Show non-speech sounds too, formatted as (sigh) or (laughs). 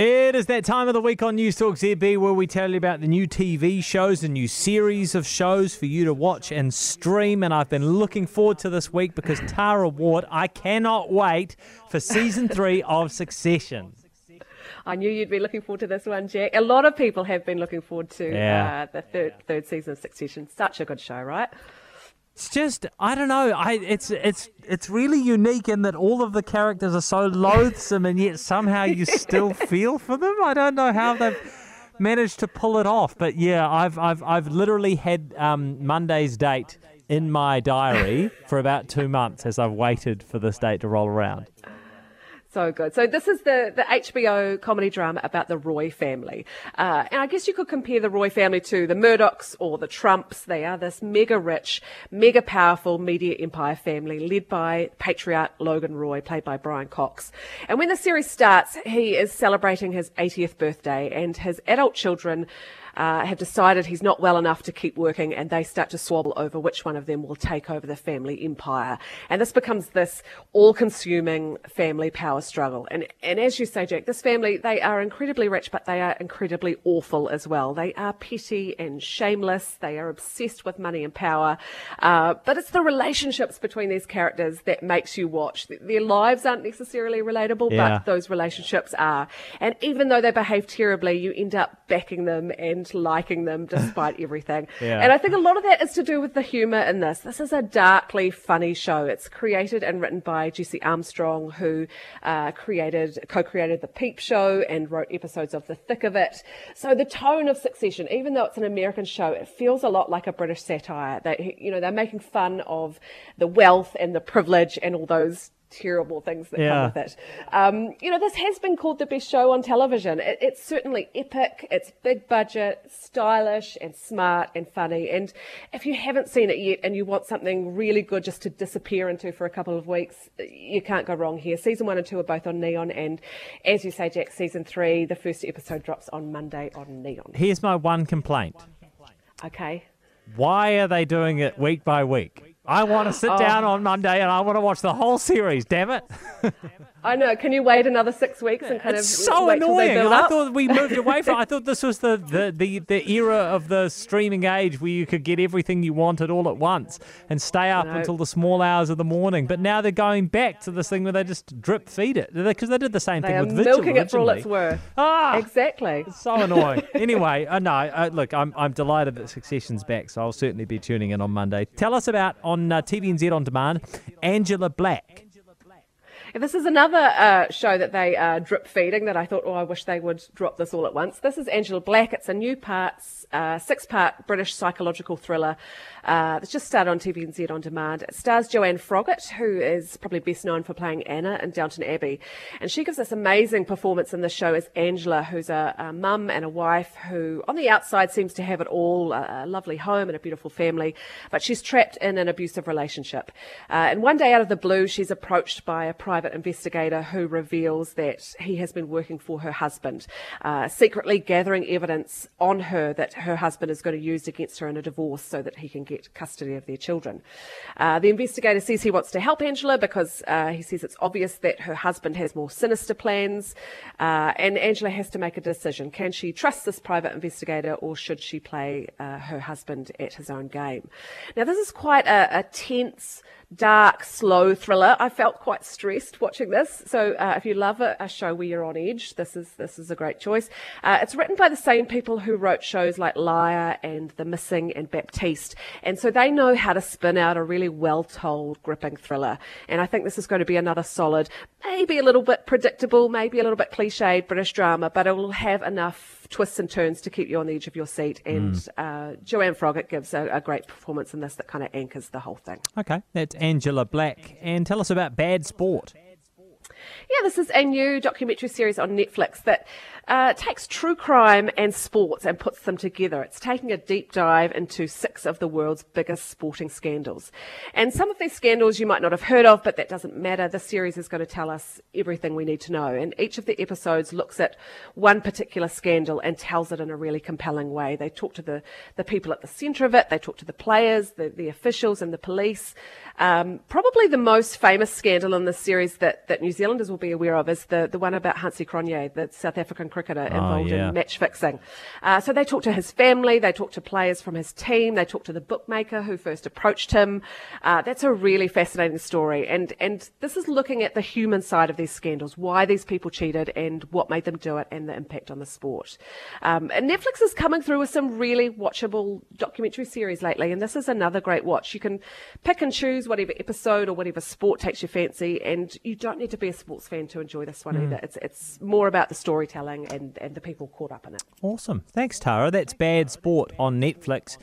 It is that time of the week on News Talk ZB where we tell you about the new TV shows, the new series of shows for you to watch and stream. And I've been looking forward to this week because Tara Ward, I cannot wait for season three of Succession. I knew you'd be looking forward to this one, Jack. A lot of people have been looking forward to Yeah. uh, the third third season of Succession. Such a good show, right? It's just I don't know. I it's it's it's really unique in that all of the characters are so loathsome and yet somehow you still (laughs) feel for them. I don't know how they've managed to pull it off. But yeah, I've I've I've literally had um, Monday's date in my diary for about two months as I've waited for this date to roll around. So good. So this is the, the HBO comedy drama about the Roy family. Uh, and I guess you could compare the Roy family to the Murdochs or the Trumps. They are this mega rich, mega powerful media empire family led by patriarch Logan Roy, played by Brian Cox. And when the series starts, he is celebrating his 80th birthday and his adult children uh, have decided he's not well enough to keep working and they start to swabble over which one of them will take over the family empire. And this becomes this all consuming family power struggle. And, and as you say, Jack, this family, they are incredibly rich, but they are incredibly awful as well. They are petty and shameless. They are obsessed with money and power. Uh, but it's the relationships between these characters that makes you watch. Their lives aren't necessarily relatable, Yeah. but those relationships are. And even though they behave terribly, you end up backing them and liking them despite (laughs) everything. Yeah. And I think a lot of that is to do with the humour in this. This is a darkly funny show. It's created and written by Jesse Armstrong, who uh, created, co-created The Peep Show and wrote episodes of The Thick of It. So the tone of Succession, even though it's an American show, it feels a lot like a British satire. They, you know, they're making fun of the wealth and the privilege and all those terrible things that Yeah. come with it. Um, you know, this has been called the best show on television. It, it's certainly epic. It's big budget, stylish, and smart and funny. And if you haven't seen it yet and you want something really good just to disappear into for a couple of weeks, you can't go wrong here. Season one and two are both on Neon, and as you say, Jack, season three, the first episode drops on Monday on Neon. Here's my one complaint. Okay. Why are they doing it week by week? I want to sit down on Monday and I want to watch the whole series, damn it. I know. Can you wait another six weeks and kind It's of so wait till they annoying. I thought we moved away from. I (laughs) thought this was the, the, the, the era of the streaming age where you could get everything you wanted all at once and stay up until the small hours of the morning. But now they're going back to this thing where they just drip feed it because they did the same they thing with Vigil milking it for all it's worth. Ah, Exactly. It's so annoying. (laughs) anyway, uh, no, uh, look, I'm, I'm delighted that Succession's back, so I'll certainly be tuning in on Monday. Tell us about on uh, TVNZ on demand, Angela Black. This is another uh, show that they are drip feeding that I thought, oh, I wish they would drop this all at once. This is Angela Black. It's a new parts, uh, six part British psychological thriller uh, that's just started on TVNZ on demand. It stars Joanne Froggatt, who is probably best known for playing Anna in Downton Abbey. And she gives this amazing performance in the show as Angela, who's a, a mum and a wife who, on the outside, seems to have it all a, a lovely home and a beautiful family, but she's trapped in an abusive relationship. Uh, and one day out of the blue, she's approached by a private investigator who reveals that he has been working for her husband, uh, secretly gathering evidence on her that her husband is going to use against her in a divorce so that he can get custody of their children. Uh, the investigator says he wants to help Angela because uh, he says it's obvious that her husband has more sinister plans, uh, and Angela has to make a decision. Can she trust this private investigator or should she play uh, her husband at his own game? Now, this is quite a, a tense dark, slow thriller. I felt quite stressed watching this. So uh, if you love a, a show where you're on edge, this is this is a great choice. Uh, it's written by the same people who wrote shows like Liar and The Missing and Baptiste, and so they know how to spin out a really well-told, gripping thriller. And I think this is going to be another solid, maybe a little bit predictable, maybe a little bit cliched British drama, but it will have enough twists and turns to keep you on the edge of your seat. And uh, Joanne Froggatt gives a, a great performance in this that kind of anchors the whole thing. Okay, that's Angela Black. And tell us about Bad Sport. Yeah, this is a new documentary series on Netflix that uh, takes true crime and sports and puts them together. It's taking a deep dive into six of the world's biggest sporting scandals. And some of these scandals you might not have heard of, but that doesn't matter. The series is going to tell us everything we need to know. And each of the episodes looks at one particular scandal and tells it in a really compelling way. They talk to the, the people at the centre of it, they talk to the players, the, the officials, and the police. Um, probably the most famous scandal in this series that, that New Zealanders will be aware of is the, the one about Hansi Cronje, the South African cricketer involved Oh, yeah. in match fixing. Uh, so they talked to his family, they talked to players from his team, they talked to the bookmaker who first approached him. Uh, that's a really fascinating story. And, and this is looking at the human side of these scandals, why these people cheated and what made them do it and the impact on the sport. Um, and Netflix is coming through with some really watchable documentary series lately, and this is another great watch. You can pick and choose whatever episode or whatever sport takes your fancy, and you don't need to be a sports fan to enjoy this one either. It's it's more about the storytelling and, and the people caught up in it. Awesome. Thanks, Tara. That's Bad Sport on Netflix.